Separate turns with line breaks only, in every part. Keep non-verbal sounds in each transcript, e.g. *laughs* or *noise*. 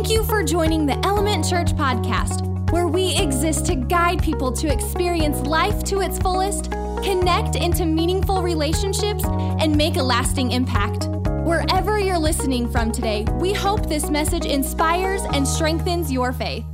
Thank you for joining the Element Church podcast, where we exist to guide people to experience life to its fullest, connect into meaningful relationships, and make a lasting impact. Wherever you're listening from today, we hope this message inspires and strengthens your faith.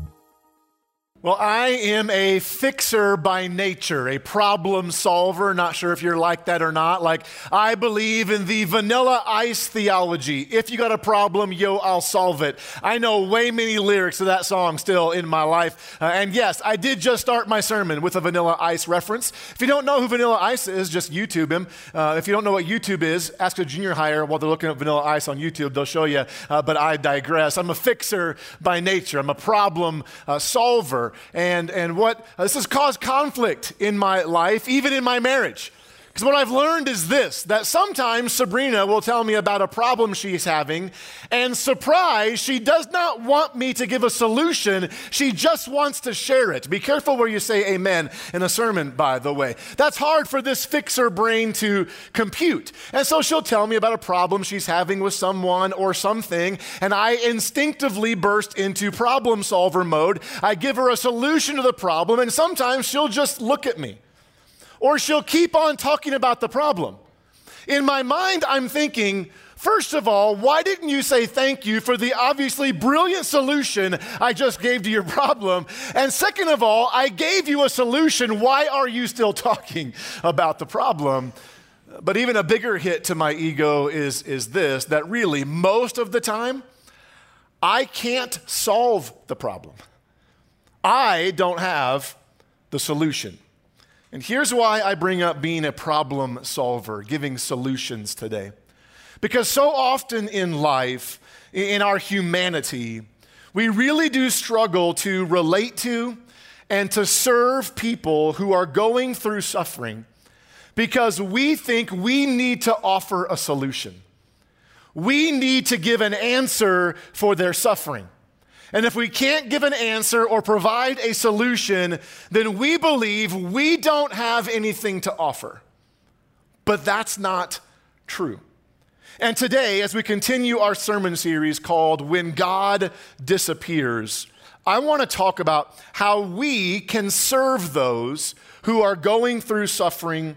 Well, I am a fixer by nature, a problem solver. Not sure if you're like that or not. Like, I believe in the vanilla ice theology. If you got a problem, yo, I'll solve it. I know way many lyrics of that song still in my life. Uh, and yes, I did just start my sermon with a vanilla ice reference. If you don't know who vanilla ice is, just YouTube him. Uh, if you don't know what YouTube is, ask a junior higher while they're looking at vanilla ice on YouTube. They'll show you. Uh, but I digress. I'm a fixer by nature, I'm a problem uh, solver and, and what uh, this has caused conflict in my life, even in my marriage. Because what I've learned is this that sometimes Sabrina will tell me about a problem she's having, and surprise, she does not want me to give a solution. She just wants to share it. Be careful where you say amen in a sermon, by the way. That's hard for this fixer brain to compute. And so she'll tell me about a problem she's having with someone or something, and I instinctively burst into problem solver mode. I give her a solution to the problem, and sometimes she'll just look at me or she'll keep on talking about the problem. In my mind, I'm thinking, First of all, why didn't you say thank you for the obviously brilliant solution I just gave to your *laughs* problem? And second of all, I gave you a solution. Why are you still *laughs* talking about the problem? But even a bigger hit to my ego is, is this that really, most of the time, I can't solve the problem. I don't have the solution. And here's why I bring up being a problem solver, giving solutions today. Because so often in life, in our humanity, we really do struggle to relate to and to serve people who are going through suffering because we think we need to offer a solution. We need to give an answer for their suffering. And if we can't give an answer or provide a solution, then we believe we don't have anything to offer. But that's not true. And today, as we continue our sermon series called When God Disappears, I want to talk about how we can serve those who are going through suffering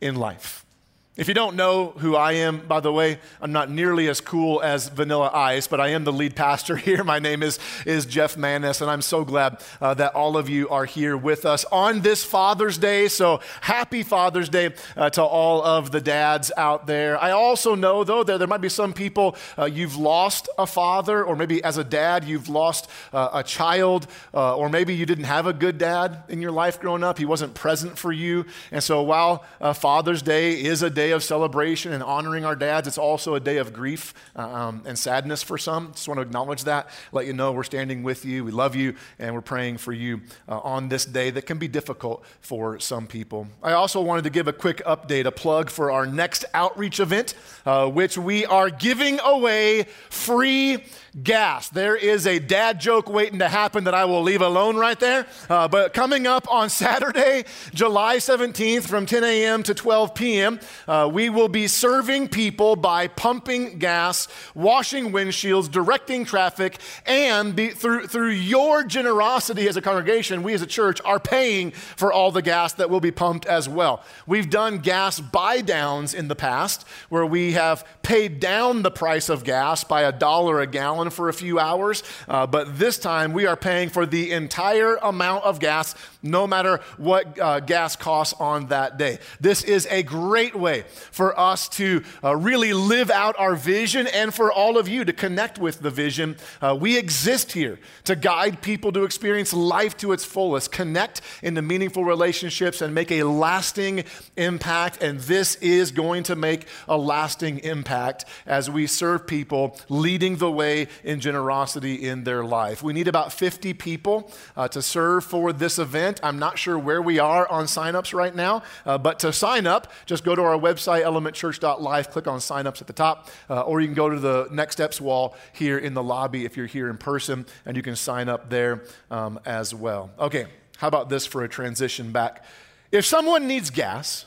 in life. If you don't know who I am, by the way, I'm not nearly as cool as Vanilla Ice, but I am the lead pastor *laughs* here. My name is, is Jeff Manis, and I'm so glad uh, that all of you are here with us on this Father's Day. So happy Father's Day uh, to all of the dads out there. I also know, though, that there might be some people uh, you've lost a father, or maybe as a dad, you've lost uh, a child, uh, or maybe you didn't have a good dad in your life growing up. He wasn't present for you. And so while uh, Father's Day is a day day of celebration and honoring our dads. It's also a day of grief uh, um, and sadness for some. Just want to acknowledge that, let you know we're standing with you, we love you, and we're praying for you uh, on this day that can be difficult for some people. I also wanted to give a quick update, a plug for our next outreach event, uh, which we are giving away free gas. There is a dad joke waiting to happen that I will leave alone right there. Uh, but coming up on *laughs* Saturday, July 17th from 10 a.m. to 12 p.m., uh, we will be serving people by pumping gas, washing windshields, directing traffic, and be, through, through your generosity as a congregation, we as a church are paying for all the gas that will be pumped as well. We've done gas buy downs in the past where we have paid down the price of gas by a dollar a gallon gallon for a few hours, uh, but this time we are paying for the entire amount of gas, no matter what uh, gas costs on that day. This is a great way for us to uh, really live out our vision and for all of you to connect with the vision. Uh, we exist here to guide people to experience life to its fullest, connect into meaningful relationships, and make a lasting impact. And this is going to make a lasting impact as we serve people, leading the way in generosity in their life. We need about 50 people uh, to serve for this event. I'm not sure where we are on signups right now, uh, but to sign up, just go to our website, elementchurch.life, click on signups at the top, uh, or you can go to the Next Steps wall here in the lobby if you're here in person, and you can sign up there um, as well. Okay, how about this for a transition back? If someone needs gas,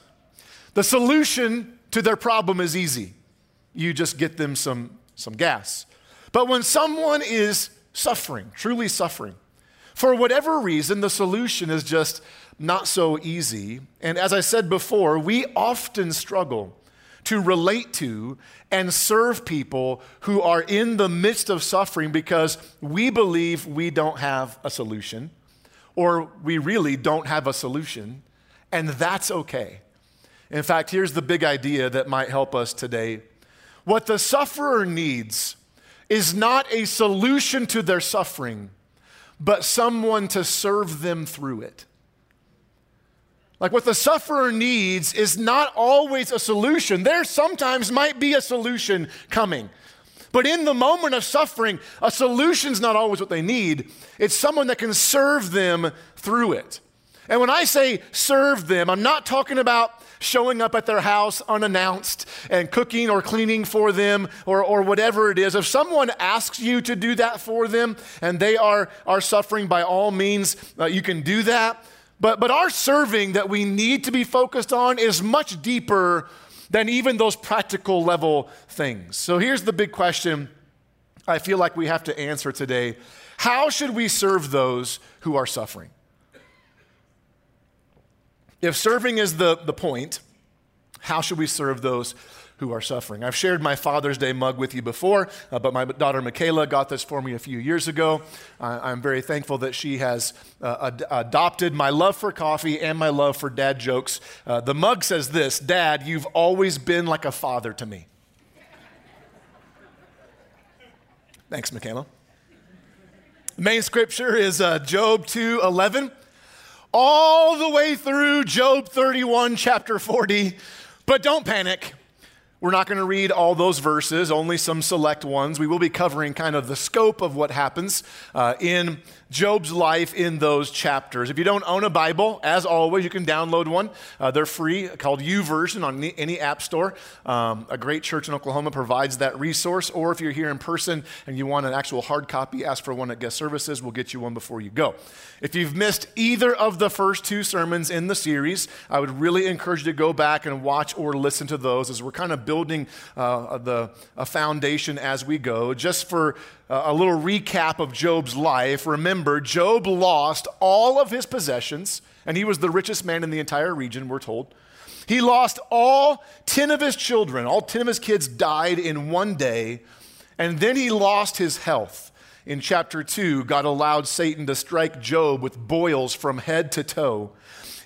the solution to their problem is easy. You just get them some, some gas. But when someone is suffering, truly suffering. For whatever reason, the solution is just not so easy. And as I said before, we often struggle to relate to and serve people who are in the midst of suffering because we believe we don't have a solution or we really don't have a solution, and that's okay. In fact, here's the big idea that might help us today. What the sufferer needs is not a solution to their suffering, but someone to serve them through it. Like what the sufferer needs is not always a solution. There sometimes might be a solution coming. But in the moment of suffering, a solution's not always what they need. It's someone that can serve them through it. And when I say serve them, I'm not talking about showing up at their house unannounced and cooking or cleaning for them or, or whatever it is. If someone asks you to do that for them and they are, are suffering, by all means, uh, you can do that. But, but our serving that we need to be focused on is much deeper than even those practical level things. So here's the big question I feel like we have to answer today How should we serve those who are suffering? If serving is the, the point, how should we serve those who are suffering. I've shared my Father's Day mug with you before, uh, but my daughter Michaela got this for me a few years ago. I'm very thankful that she has uh, ad- adopted my love for coffee and my love for dad jokes. Uh, the mug says this Dad, you've always been like a father to me. Thanks, Michaela. The main scripture is uh, Job 2 11 all the way through Job 31, chapter 40. But don't panic. We're not going to read all those verses, only some select ones. We will be covering kind of the scope of what happens uh, in Job's life in those chapters. If you don't own a Bible, as always, you can download one. Uh, they're free, called YouVersion on any, any app store. Um, a great church in Oklahoma provides that resource. Or if you're here in person and you want an actual hard copy, ask for one at guest services. We'll get you one before you go. If you've missed either of the first two sermons in the series, I would really encourage you to go back and watch or listen to those as we're kind of building uh, the, a foundation as we go. Just for a little recap of Job's life, remember, Job lost all of his possessions, and he was the richest man in the entire region, we're told. He lost all 10 of his children, all 10 of his kids died in one day, and then he lost his health. In chapter 2, God allowed Satan to strike Job with boils from head to toe.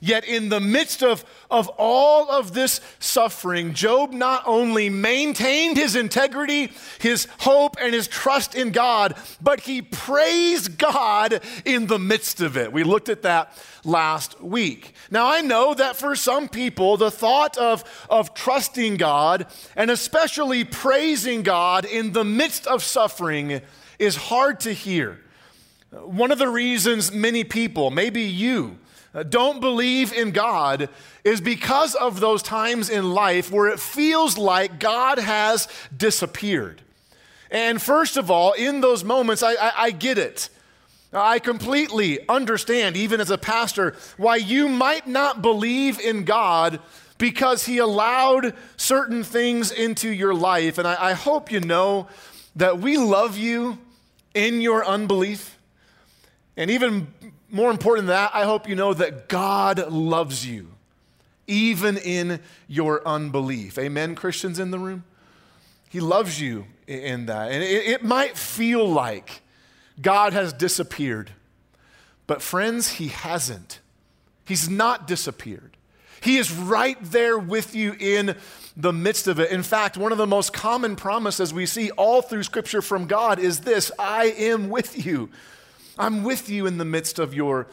Yet, in the midst of, of all of this suffering, Job not only maintained his integrity, his hope, and his trust in God, but he praised God in the midst of it. We looked at that last week. Now, I know that for some people, the thought of, of trusting God and especially praising God in the midst of suffering is hard to hear. One of the reasons many people, maybe you, uh, don't believe in God is because of those times in life where it feels like God has disappeared. And first of all, in those moments, I, I, I get it. I completely understand, even as a pastor, why you might not believe in God because He allowed certain things into your life. And I, I hope you know that we love you in your unbelief. And even more important than that, I hope you know that God loves you, even in your unbelief. Amen, Christians in the room? He loves you in that. And it, it might feel like God has disappeared, but friends, He hasn't. He's not disappeared. He is right there with you in the midst of it. In fact, one of the most common promises we see all through Scripture from God is this I am with you I'm with you in the midst of your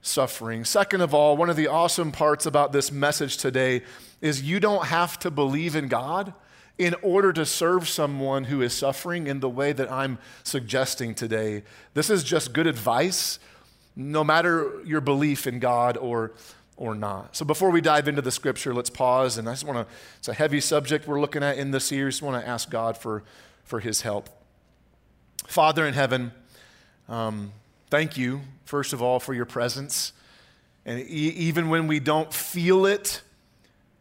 suffering. Second of all, one of the awesome parts about this message today is you don't have to believe in God in order to serve someone who is suffering in the way that I'm suggesting today. This is just good advice, no matter your belief in God or or not. So before we dive into the scripture, let's pause and I just want to it's a heavy subject we're looking at in this series. I want to ask God for for his help. Father in heaven, um, Thank you, first of all, for your presence. And e- even when we don't feel it,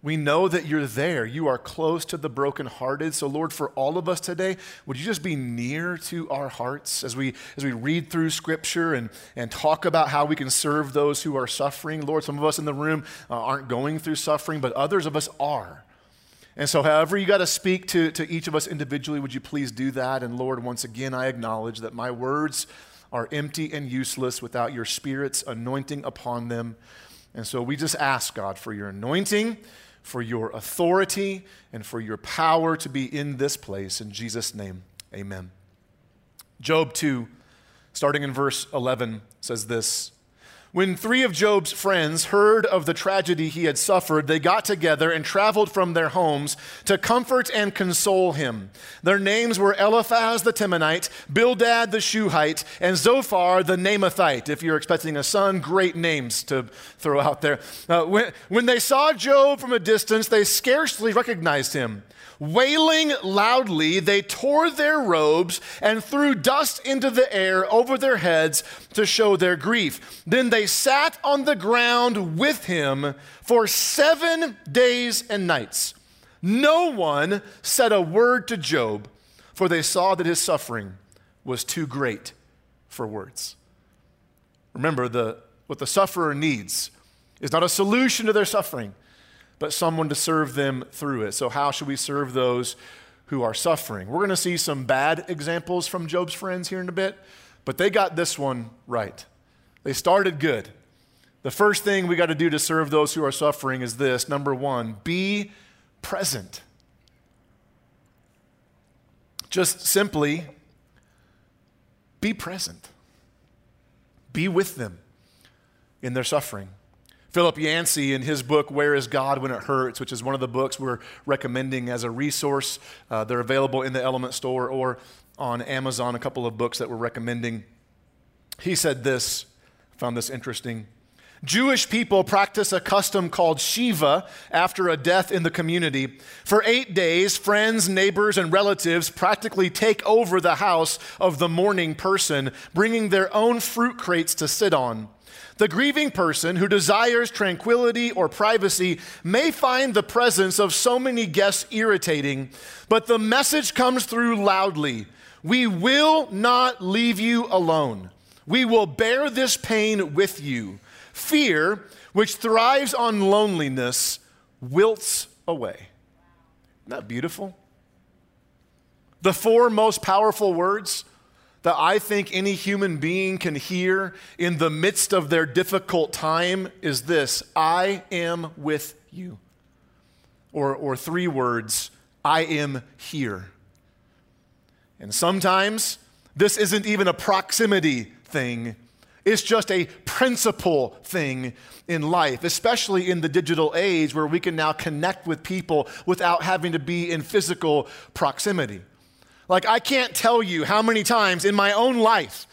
We know that you're there. You are close to the brokenhearted. So, Lord, for all of us today, would you just be near to our hearts as we, as we read through Scripture and, and talk about how we can serve those who are suffering? Lord, some of us in the room uh, aren't going through suffering, but others of us are. And so, however, you got to speak to, to each of us individually, would you please do that? And Lord, once again, I acknowledge that my words are empty and useless without your Spirit's anointing upon them. And so we just ask, God, for your anointing for your authority and for your power to be in this place. In Jesus' name, amen. Job 2, starting in verse 11, says this when three of Job's friends heard of the tragedy he had suffered, they got together and traveled from their homes to comfort and console him. Their names were Eliphaz the Temanite, Bildad the Shuhite, and Zophar the Naamathite. If you're expecting a son, great names to throw out there. Uh, when, when they saw Job from a distance, they scarcely recognized him. Wailing loudly, they tore their robes and threw dust into the air over their heads to show their grief. Then they sat on the ground with him for seven days and nights. No one said a word to Job, for they saw that his suffering was too great for words. Remember, the, what the sufferer needs is not a solution to their suffering but someone to serve them through it. So, how should we serve those who are suffering? We're going to see some bad examples from Job's friends here in a bit, but they got this one right. They started good. The first thing we got to do to serve those who are suffering is this number one, be present. Just simply be present, be with them in their suffering. Philip Yancey, in his book, Where is God When It Hurts, which is one of the books we're recommending as a resource, uh, they're available in the Element Store or on Amazon, a couple of books that we're recommending. He said this, found this interesting. Jewish people practice a custom called Shiva after a death in the community. For eight days, friends, neighbors, and relatives practically take over the house of the mourning person, bringing their own fruit crates to sit on. The grieving person who desires tranquility or privacy may find the presence of so many guests irritating, but the message comes through loudly We will not leave you alone. We will bear this pain with you. Fear, which thrives on loneliness, wilts away. Isn't that beautiful? The four most powerful words that I think any human being can hear in the midst of their difficult time is this I am with you. Or, or three words I am here. And sometimes this isn't even a proximity thing, it's just a principle thing in life, especially in the digital age where we can now connect with people without having to be in physical proximity. Like, I can't tell you how many times in my own life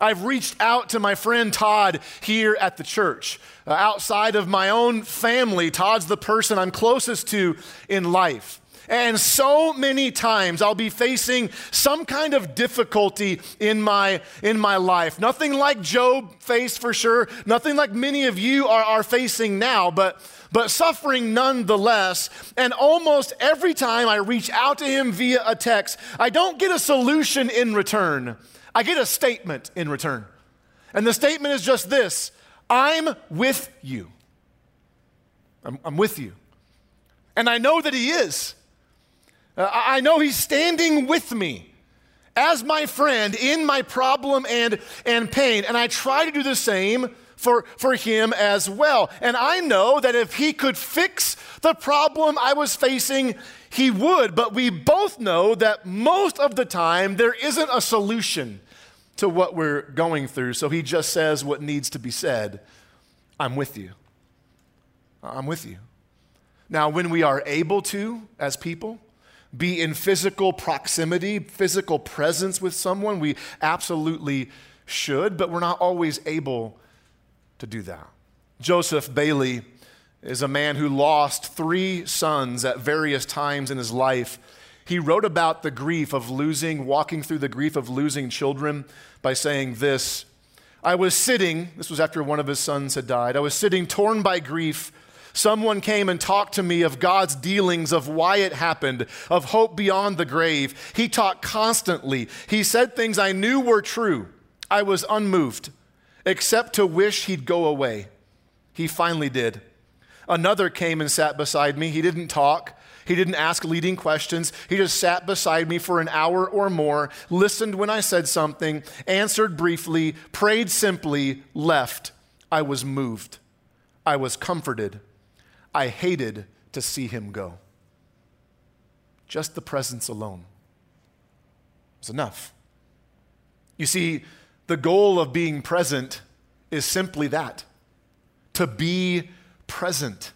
I've reached out to my friend Todd here at the church. Uh, outside of my own family, Todd's the person I'm closest to in life. And so many times I'll be facing some kind of difficulty in my, in my life. Nothing like Job faced for sure, nothing like many of you are, are facing now, but but suffering nonetheless. And almost every time I reach out to him via a text, I don't get a solution in return. I get a statement in return. And the statement is just this I'm with you. I'm, I'm with you. And I know that he is. Uh, I know he's standing with me as my friend in my problem and, and pain. And I try to do the same for, for him as well. And I know that if he could fix the problem I was facing, he would. But we both know that most of the time there isn't a solution to what we're going through. So he just says what needs to be said I'm with you. I'm with you. Now, when we are able to, as people, be in physical proximity, physical presence with someone, we absolutely should, but we're not always able to do that. Joseph Bayly is a man who lost three sons at various times in his life. He wrote about the grief of losing, walking through the grief of losing children by saying this I was sitting, this was after one of his sons had died, I was sitting torn by grief, Someone came and talked to me of God's dealings, of why it happened, of hope beyond the grave. He talked constantly. He said things I knew were true. I was unmoved, except to wish he'd go away. He finally did. Another came and sat beside me. He didn't talk. He didn't ask leading questions. He just sat beside me for an hour or more, listened when I said something, answered briefly, prayed simply, left. I was moved. I was comforted. I hated to see him go. Just the presence alone was enough. You see, the goal of being present is simply that to be present.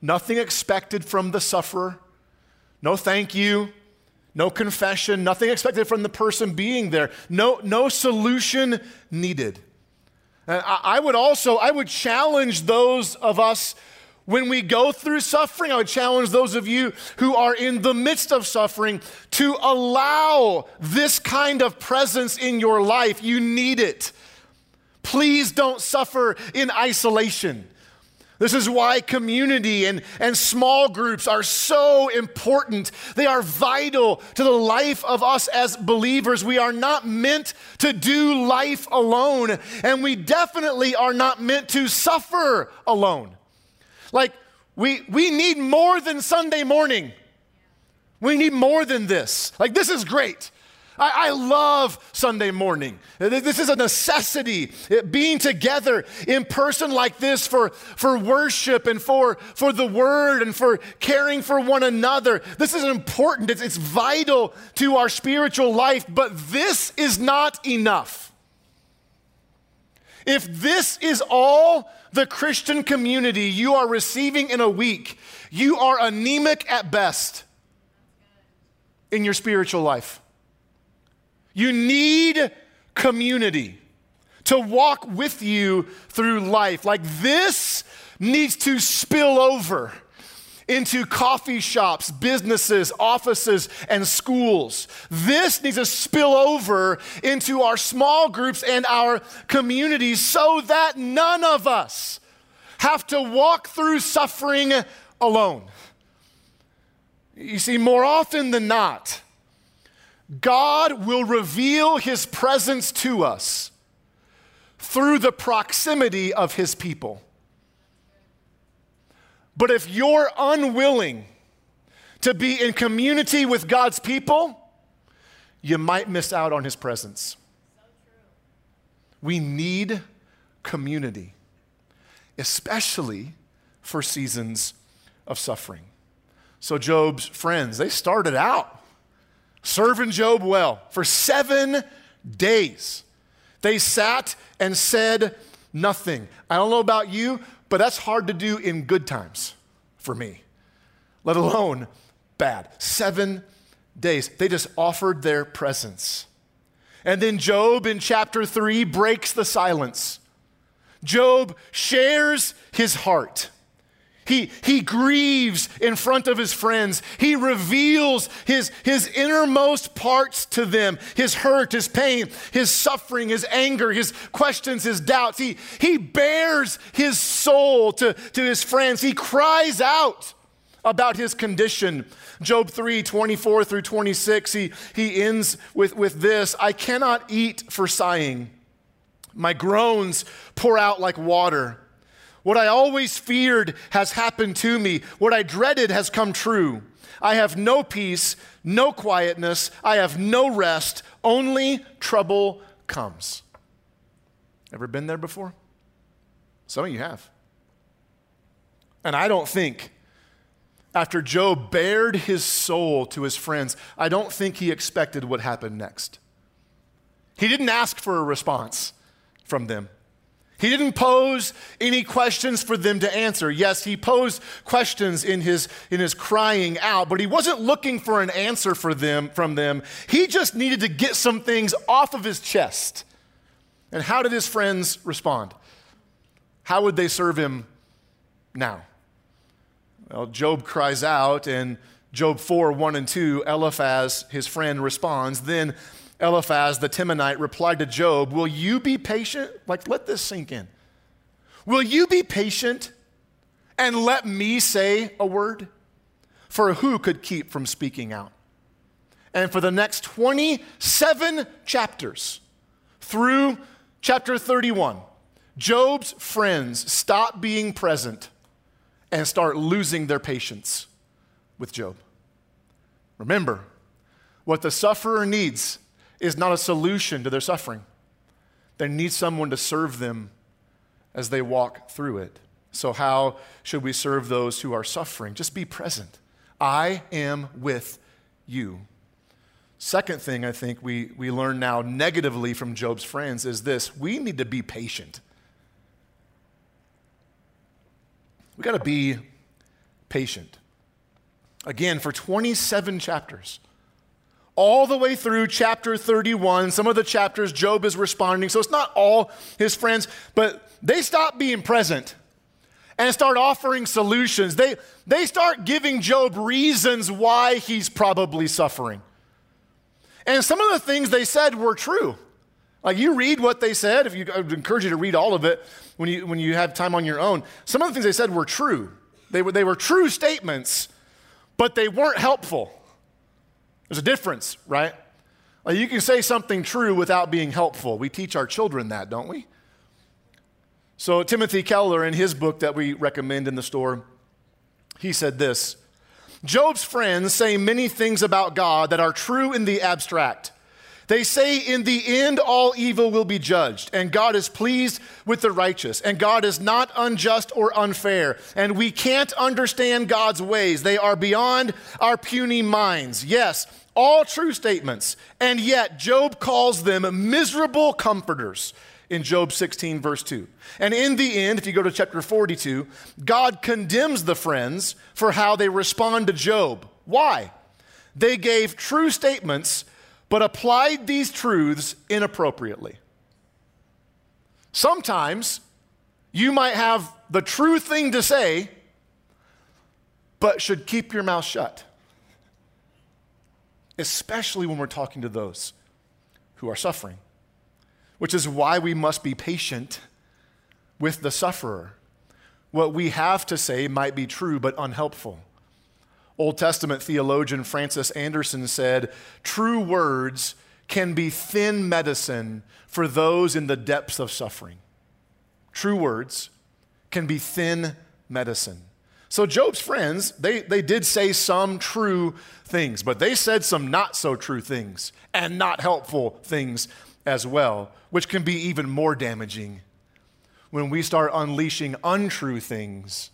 Nothing expected from the sufferer. No thank you. No confession. Nothing expected from the person being there. No, no solution needed. And I, I would also, I would challenge those of us when we go through suffering, I would challenge those of you who are in the midst of suffering to allow this kind of presence in your life. You need it. Please don't suffer in isolation. This is why community and, and small groups are so important. They are vital to the life of us as believers. We are not meant to do life alone, and we definitely are not meant to suffer alone. Like, we, we need more than Sunday morning. We need more than this. Like, this is great. I, I, love Sunday morning. This is a necessity. Eh, being together in person like this for, for worship and for, for the word and for caring for one another. This is important. It's, it's vital to our spiritual life, but this is not enough. If this is all the Christian community you are receiving in a week, you are anemic at best in your spiritual life. You need community to walk with you through life. Like this needs to spill over into coffee shops, businesses, offices, and schools. This needs to spill over into our small groups and our communities so that none of us have to walk through suffering alone. You see, more often than not, God will reveal his presence to us through the proximity of his people. But if you're unwilling to be in community with God's people, you might miss out on his presence. we need community, especially for seasons of suffering. So, Job's friends, they started out serving Job well for seven days. They sat and said nothing. I don't know about you, but that's hard to do in good times for me, let alone bad. Seven days. They just offered their presence. And then Job in chapter three breaks the silence. Job shares his heart. He, he grieves in front of his friends. He reveals his, his innermost parts to them his hurt, his pain, his suffering, his anger, his questions, his doubts. He, he bares his soul to, to his friends. He cries out about his condition. Job 3 24 through 26, he, he ends with, with this I cannot eat for sighing, my groans pour out like water. What I always feared has happened to me. What I dreaded has come true. I have no peace, no quietness. I have no rest. Only trouble comes. Ever been there before? Some of you have. And I don't think, after Job bared his soul to his friends, I don't think he expected what happened next. He didn't ask for a response from them. He didn't pose any questions for them to answer. Yes, he posed questions in his, in his crying out, but he wasn't looking for an answer for them, from them. He just needed to get some things off of his chest. And how did his friends respond? How would they serve him now? Well, Job cries out, and Job 4 1 and 2, Eliphaz, his friend, responds. Then Eliphaz the Temanite replied to Job, Will you be patient? Like, let this sink in. Will you be patient and let me say a word? For who could keep from speaking out? And for the next 27 chapters through chapter 31, Job's friends stop being present and start losing their patience with Job. Remember, what the sufferer needs is not a solution to their suffering. They need someone to serve them as they walk through it. So, how should we serve those who are suffering? Just be present. I am with you. Second thing I think we, we learn now negatively from Job's friends is this we need to be patient. We got to be patient. Again, for 27 chapters, all the way through chapter 31, some of the chapters Job is responding. So it's not all his friends, but they stop being present and start offering solutions. They, they start giving Job reasons why he's probably suffering. And some of the things they said were true. Like you read what they said, if you, I would encourage you to read all of it when you, when you have time on your own. Some of the things they said were true. They were, they were true statements, but they weren't helpful. There's a difference, right? Like you can say something true without being helpful. We teach our children that, don't we? So, Timothy Keller, in his book that we recommend in the store, he said this Job's friends say many things about God that are true in the abstract. They say, in the end, all evil will be judged, and God is pleased with the righteous, and God is not unjust or unfair, and we can't understand God's ways. They are beyond our puny minds. Yes, all true statements, and yet Job calls them miserable comforters in Job 16, verse 2. And in the end, if you go to chapter 42, God condemns the friends for how they respond to Job. Why? They gave true statements but applied these truths inappropriately. Sometimes you might have the true thing to say, but should keep your mouth shut, especially when we're talking to those who are suffering, which is why we must be patient with the sufferer. What we have to say might be true, but unhelpful. Old Testament theologian Francis Andersen said, True words can be thin medicine for those in the depths of suffering. True words can be thin medicine. So, Job's friends, they, they did say some true things, but they said some not so true things and not helpful things as well, which can be even more damaging when we start unleashing untrue things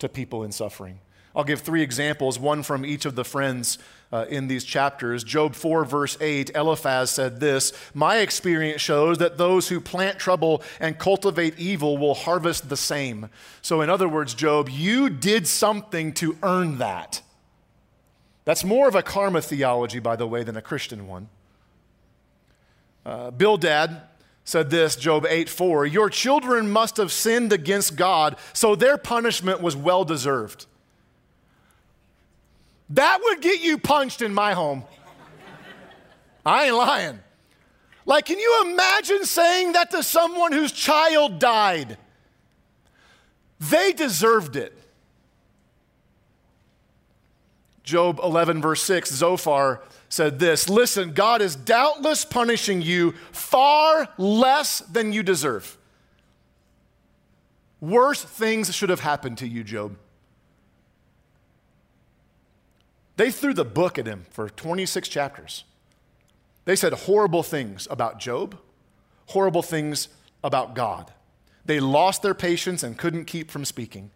to people in suffering. I'll give three examples, one from each of the friends uh, in these chapters. Job 4, verse 8, Eliphaz said this My experience shows that those who plant trouble and cultivate evil will harvest the same. So, in other words, Job, you did something to earn that. That's more of a karma theology, by the way, than a Christian one. Uh, Bildad said this, Job 8 4, Your children must have sinned against God, so their punishment was well deserved. That would get you punched in my home. I ain't lying. Like, can you imagine saying that to someone whose child died? They deserved it. Job 11, verse 6, Zophar said this Listen, God is doubtless punishing you far less than you deserve. Worse things should have happened to you, Job. They threw the book at him for 26 chapters. They said horrible things about Job, horrible things about God. They lost their patience and couldn't keep from speaking.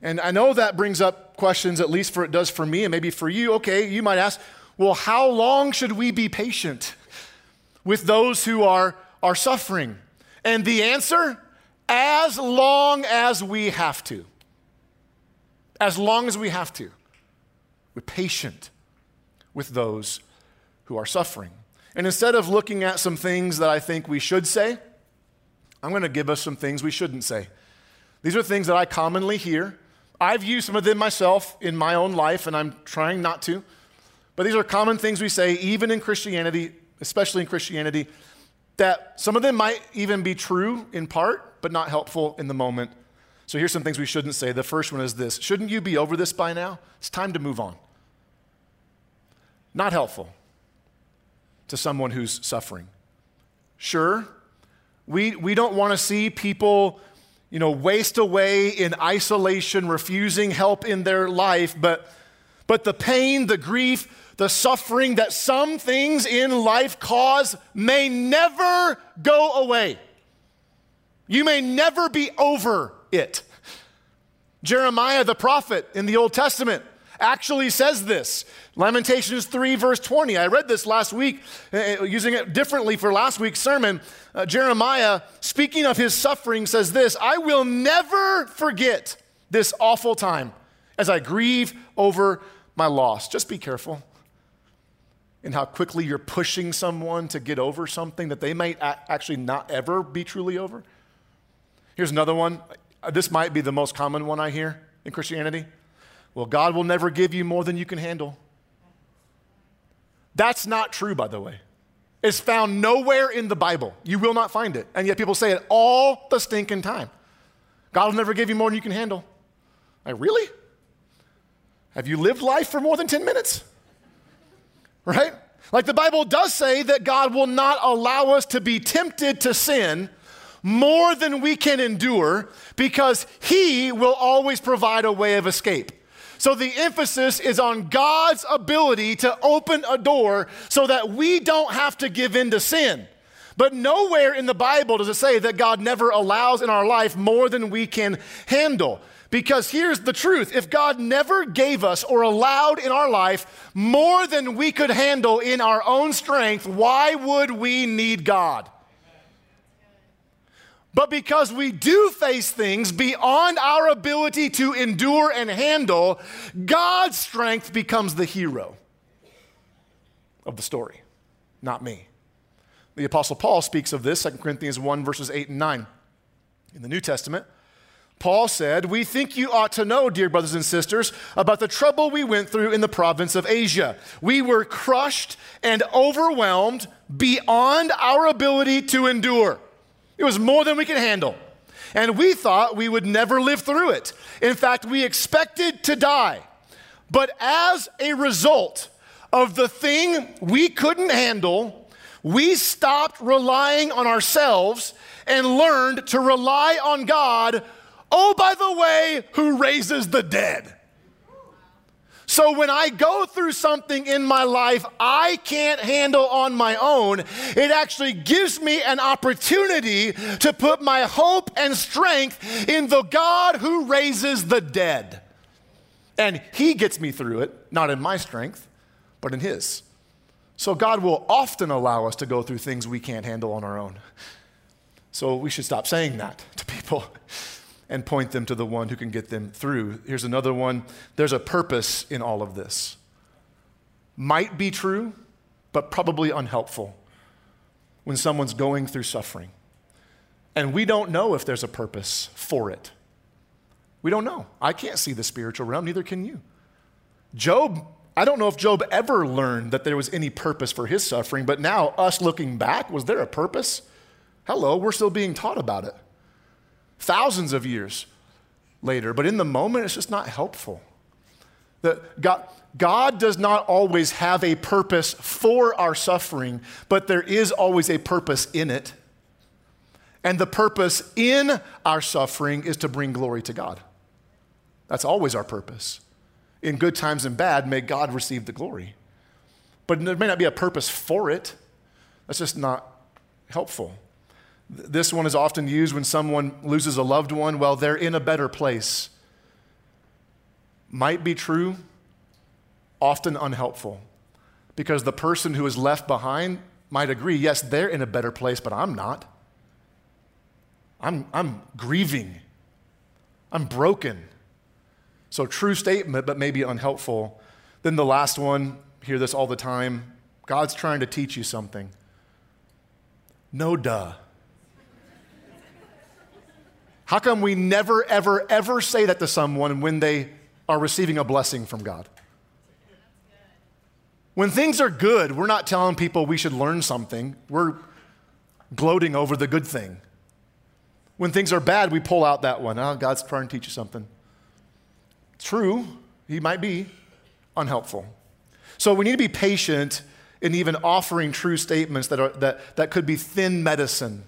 And I know that brings up questions, at least for it does for me and maybe for you. Okay, you might ask, well, how long should we be patient with those who are, are suffering? And the answer, as long as we have to. As long as we have to. We're patient with those who are suffering. And instead of looking at some things that I think we should say, I'm going to give us some things we shouldn't say. These are things that I commonly hear. I've used some of them myself in my own life, and I'm trying not to. But these are common things we say, even in Christianity, especially in Christianity, that some of them might even be true in part, but not helpful in the moment. So here's some things we shouldn't say. The first one is this Shouldn't you be over this by now? It's time to move on. Not helpful to someone who's suffering. Sure, we, we don't want to see people, you know, waste away in isolation, refusing help in their life, but, but the pain, the grief, the suffering that some things in life cause may never go away. You may never be over it. Jeremiah the prophet in the Old Testament actually says this. Lamentations 3, verse 20. I read this last week, uh, using it differently for last week's sermon. Uh, Jeremiah, speaking of his suffering, says this I will never forget this awful time as I grieve over my loss. Just be careful in how quickly you're pushing someone to get over something that they might actually not ever be truly over. Here's another one. This might be the most common one I hear in Christianity. Well, God will never give you more than you can handle. That's not true, by the way. It's found nowhere in the Bible. You will not find it. And yet people say it all the stinking time. God will never give you more than you can handle. Like, really? Have you lived life for more than 10 minutes? right? Like the Bible does say that God will not allow us to be tempted to sin more than we can endure because He will always provide a way of escape. So the emphasis is on God's ability to open a door so that we don't have to give in to sin. But nowhere in the Bible does it say that God never allows in our life more than we can handle. Because here's the truth if God never gave us or allowed in our life more than we could handle in our own strength, why would we need God? But because we do face things beyond our ability to endure and handle, God's strength becomes the hero of the story, not me. The Apostle Paul speaks of this, 2 Corinthians 1, verses 8 and 9. In the New Testament, Paul said, We think you ought to know, dear brothers and sisters, about the trouble we went through in the province of Asia. We were crushed and overwhelmed beyond our ability to endure. It was more than we could handle. And we thought we would never live through it. In fact, we expected to die. But as a result of the thing we couldn't handle, we stopped relying on ourselves and learned to rely on God Oh, by the way, who raises the dead. So when I go through something in my life I can't handle on my own, it actually gives me an opportunity to put my hope and strength in the God who raises the dead. And He gets me through it, not in my strength, but in His. So God will often allow us to go through things we can't handle on our own. So we should stop saying that to people and point them to the one who can get them through. Here's another one there's a purpose in all of this. Might be true, but probably unhelpful when someone's going through suffering. And we don't know if there's a purpose for it. We don't know. I can't see the spiritual realm, neither can you. Job, I don't know if Job ever learned that there was any purpose for his suffering, but now, us looking back, was there a purpose? Hello, we're still being taught about it thousands of years later. But in the moment, it's just not helpful. That God, God does not always have a purpose for our suffering, but there is always a purpose in it. And the purpose in our suffering is to bring glory to God. That's always our purpose. In good times and bad, may God receive the glory. But there may not be a purpose for it. That's just not helpful. This one is often used when someone loses a loved one. Well, they're in a better place. Might be true, often unhelpful, because the person who is left behind might agree, yes, they're in a better place, but I'm not. I'm, I'm grieving. I'm broken. So, true statement, but maybe unhelpful. Then the last one, hear this all the time God's trying to teach you something. No duh. How come we never, ever, ever say that to someone when they are receiving a blessing from God? When things are good, we're not telling people we should learn something. We're gloating over the good thing. When things are bad, we pull out that one. Oh, God's trying to teach you something. True, He might be unhelpful. So we need to be patient in even offering true statements that, are, that, that could be thin medicine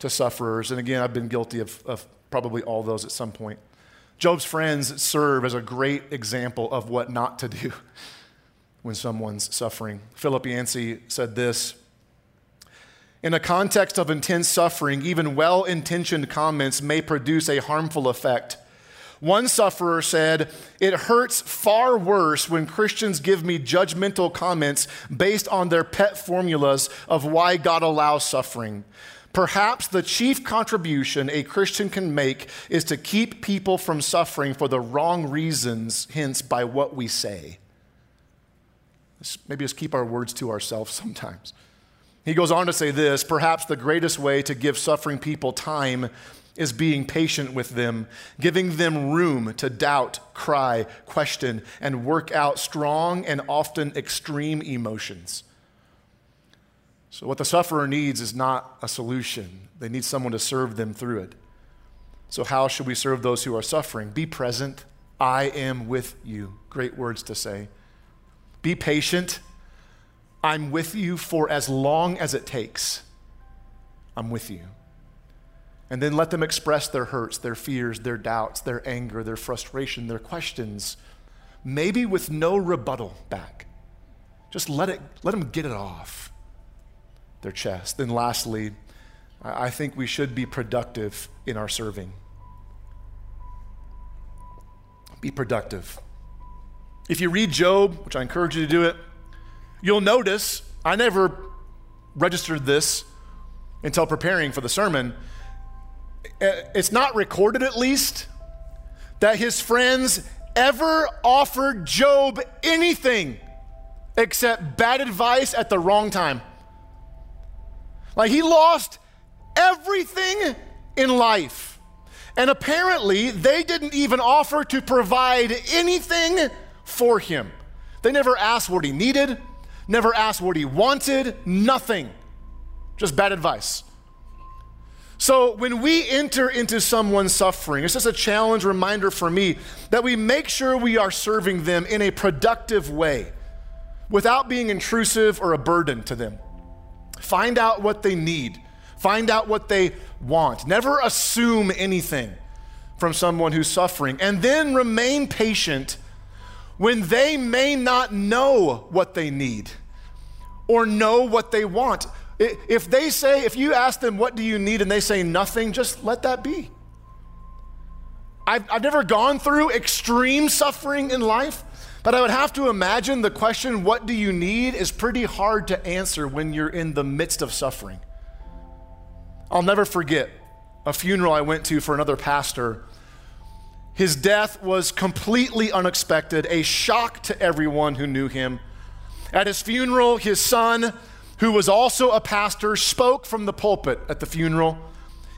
to sufferers. And again, I've been guilty of, of probably all those at some point. Job's friends serve as a great example of what not to do *laughs* when someone's suffering. Philip Yancey said this In a context of intense suffering, even well intentioned comments may produce a harmful effect. One sufferer said, It hurts far worse when Christians give me judgmental comments based on their pet formulas of why God allows suffering. Perhaps the chief contribution a Christian can make is to keep people from suffering for the wrong reasons, hence, by what we say. Maybe just keep our words to ourselves sometimes. He goes on to say this perhaps the greatest way to give suffering people time is being patient with them, giving them room to doubt, cry, question, and work out strong and often extreme emotions. So, what the sufferer needs is not a solution, they need someone to serve them through it. So, how should we serve those who are suffering? Be present. I am with you. Great words to say. Be patient. I'm with you for as long as it takes. I'm with you. And then let them express their hurts, their fears, their doubts, their anger, their frustration, their questions, maybe with no rebuttal back. Just let, it, let them get it off their chest. Then, lastly, I think we should be productive in our serving. Be productive. If you read Job, which I encourage you to do it, you'll notice I never registered this until preparing for the sermon. Eh, it's not recorded, at least, that his friends ever offered Job anything except bad advice at the wrong time. Like he lost everything in life. And apparently, they didn't even offer to provide anything for him. They never asked what he needed, never asked what he wanted, nothing. Just bad advice. So, when we enter into someone's suffering, it's just a challenge reminder for me that we make sure we are serving them in a productive way without being intrusive or a burden to them. Find out what they need, find out what they want. Never assume anything from someone who's suffering, and then remain patient when they may not know what they need or know what they want. If they say, if you ask them, what do you need, and they say nothing, just let that be. I've, I've never gone through extreme suffering in life, but I would have to imagine the question, what do you need, is pretty hard to answer when you're in the midst of suffering. I'll never forget a funeral I went to for another pastor. His death was completely unexpected, a shock to everyone who knew him. At his funeral, his son, who was also a pastor, spoke from the pulpit at the funeral.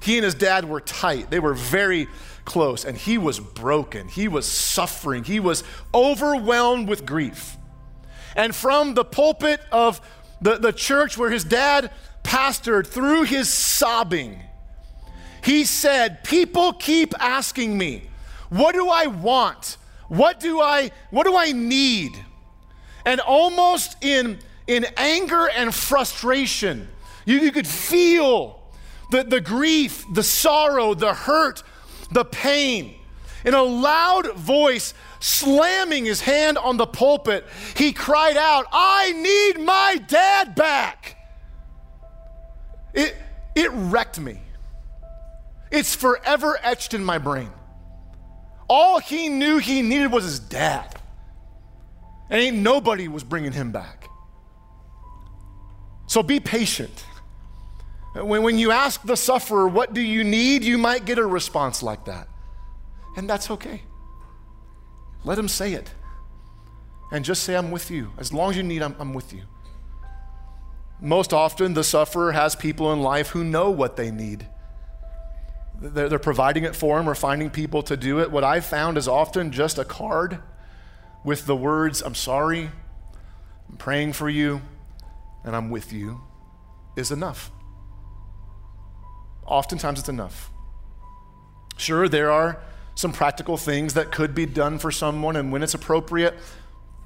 He and his dad were tight, they were very close, and he was broken. He was suffering. He was overwhelmed with grief. And from the pulpit of the, the church where his dad pastored, through his sobbing, he said, People keep asking me, what do I want? What do I, what do I need? And almost in, in anger and frustration, you, you could feel the, the grief, the sorrow, the hurt the pain. In a loud voice, slamming his hand on the pulpit, he cried out, I need my dad back. It, it wrecked me. It's forever etched in my brain. All he knew he needed was his dad. And ain't nobody was bringing him back. So be patient. When, when you ask the sufferer, What do you need? you might get a response like that. And that's okay. Let him say it. And just say, I'm with you. As long as you need, I'm, I'm with you. Most often, the sufferer has people in life who know what they need. They're, they're providing it for him or finding people to do it. What I've found is often just a card with the words, I'm sorry, I'm praying for you, and I'm with you, is enough. Oftentimes it's enough. Sure, there are some practical things that could be done for someone, and when it's appropriate,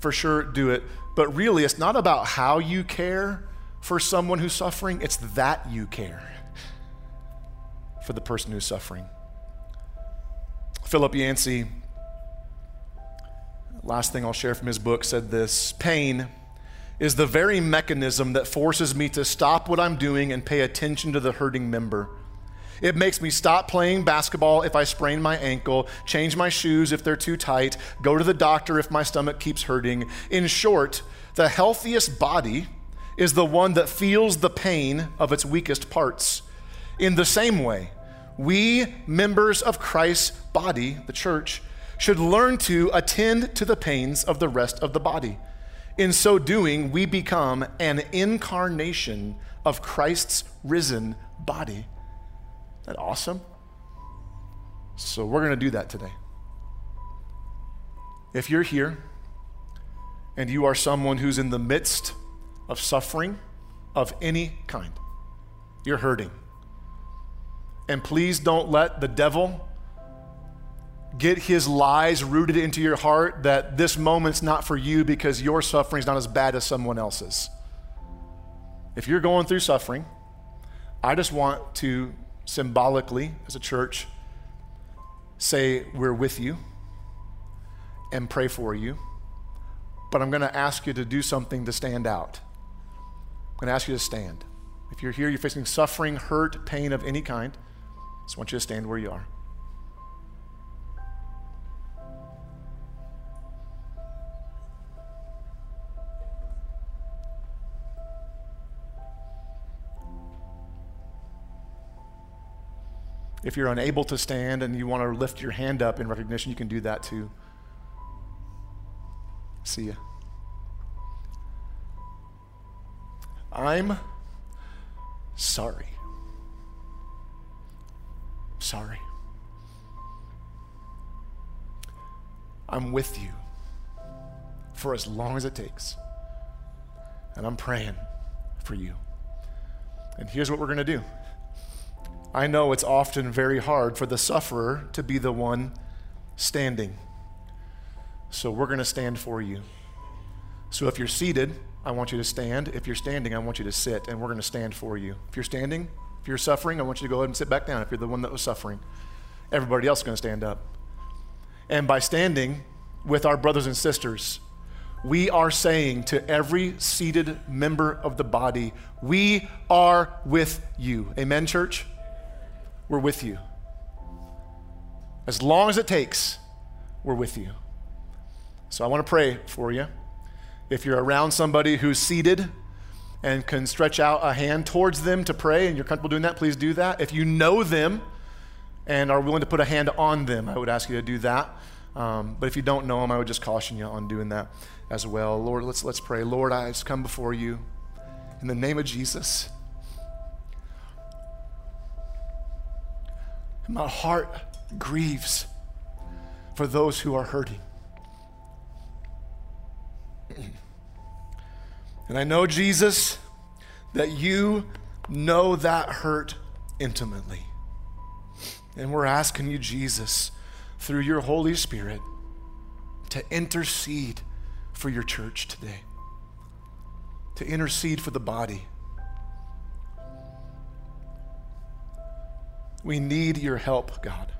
for sure, do it. But really, it's not about how you care for someone who's suffering, it's that you care for the person who's suffering. Philip Yancey, last thing I'll share from his book, said this Pain is the very mechanism that forces me to stop what I'm doing and pay attention to the hurting member. It makes me stop playing basketball if I sprain my ankle, change my shoes if they're too tight, go to the doctor if my stomach keeps hurting. In short, the healthiest body is the one that feels the pain of its weakest parts. In the same way, we, members of Christ's body, the church, should learn to attend to the pains of the rest of the body. In so doing, we become an incarnation of Christ's risen body. That awesome? So, we're going to do that today. If you're here and you are someone who's in the midst of suffering of any kind, you're hurting. And please don't let the devil get his lies rooted into your heart that this moment's not for you because your suffering's not as bad as someone else's. If you're going through suffering, I just want to symbolically, as a church, say we're with you and pray for you. But I'm going to ask you to do something to stand out. I'm going to ask you to stand. If you're here, you're facing suffering, hurt, pain of any kind, I just want you to stand where you are. If you're unable to stand and you want to lift your hand up in recognition, you can do that too. See you. I'm sorry. Sorry. I'm with you for as long as it takes. And I'm praying for you. And here's what we're going to do I know it's often very hard for the sufferer to be the one standing. So we're going to stand for you. So if you're seated, I want you to stand. If you're standing, I want you to sit, and we're going to stand for you. If you're standing, if you're suffering, I want you to go ahead and sit back down if you're the one that was suffering. Everybody else is going to stand up. And by standing with our brothers and sisters, we are saying to every seated member of the body, we are with you. Amen, church? We're with you. As long as it takes, we're with you. So I want to pray for you. If you're around somebody who's seated and can stretch out a hand towards them to pray and you're comfortable doing that, please do that. If you know them and are willing to put a hand on them, I would ask you to do that. Um, but if you don't know them, I would just caution you on doing that as well. Lord, let's, let's pray. Lord, I just come before you in the name of Jesus. My heart grieves for those who are hurting. *clears throat* And I know, Jesus, that you know that hurt intimately. And we're asking you, Jesus, through your Holy Spirit, to intercede for your church today, to intercede for the body We need your help, God.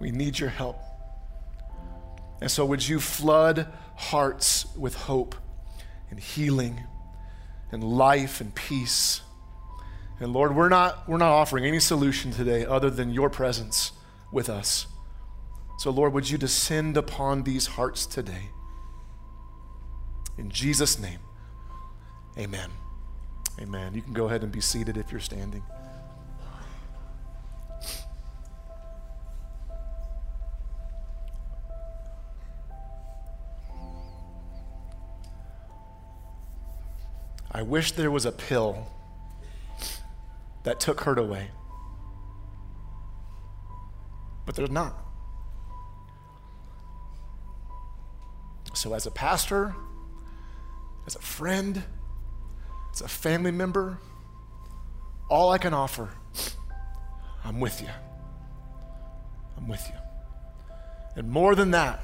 We need your help. And so, would you flood hearts with hope and healing and life and peace? And Lord, we're not, we're not offering any solution today other than your presence with us. So, Lord, would you descend upon these hearts today? In Jesus' name, amen. Amen. You can go ahead and be seated if you're standing. I wish there was a pill that took hurt away. But there's not. So, as a pastor, as a friend, as a family member, all I can offer, I'm with you. I'm with you. And more than that,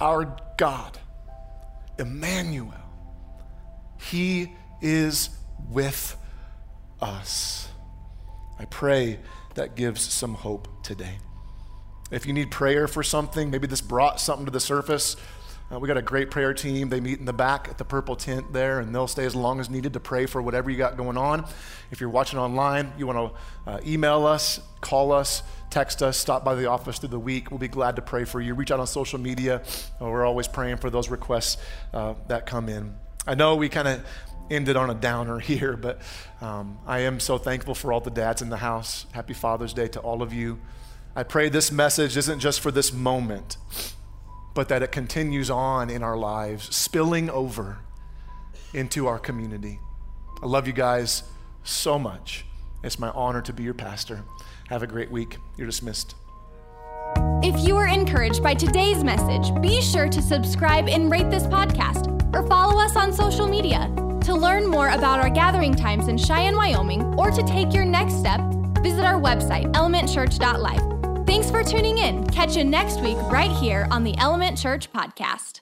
our God, Emmanuel, He is with us. I pray that gives some hope today. If you need prayer for something, maybe this brought something to the surface. Uh, we got a great prayer team. They meet in the back at the purple tent there, and they'll stay as long as needed to pray for whatever you got going on. If you're watching online, you want to uh, email us, call us, text us, stop by the office through the week. We'll be glad to pray for you. Reach out on social media. Uh, we're always praying for those requests uh, that come in. I know we kind of ended on a downer *laughs* here, but um, I am so thankful for all the dads in the house. Happy Father's Day to all of you. I pray this message isn't just for this moment, but that it continues on in our lives, spilling over into our community. I love you guys so much. It's my honor to be your pastor. Have a great week. You're dismissed.
If you are encouraged by today's message, be sure to subscribe and rate this podcast or follow us on social media. To learn more about our gathering times in Cheyenne, Wyoming, or to take your next step, visit our website, elementchurch.life. Thanks for tuning in. Catch you next week right here on the Element Church Podcast.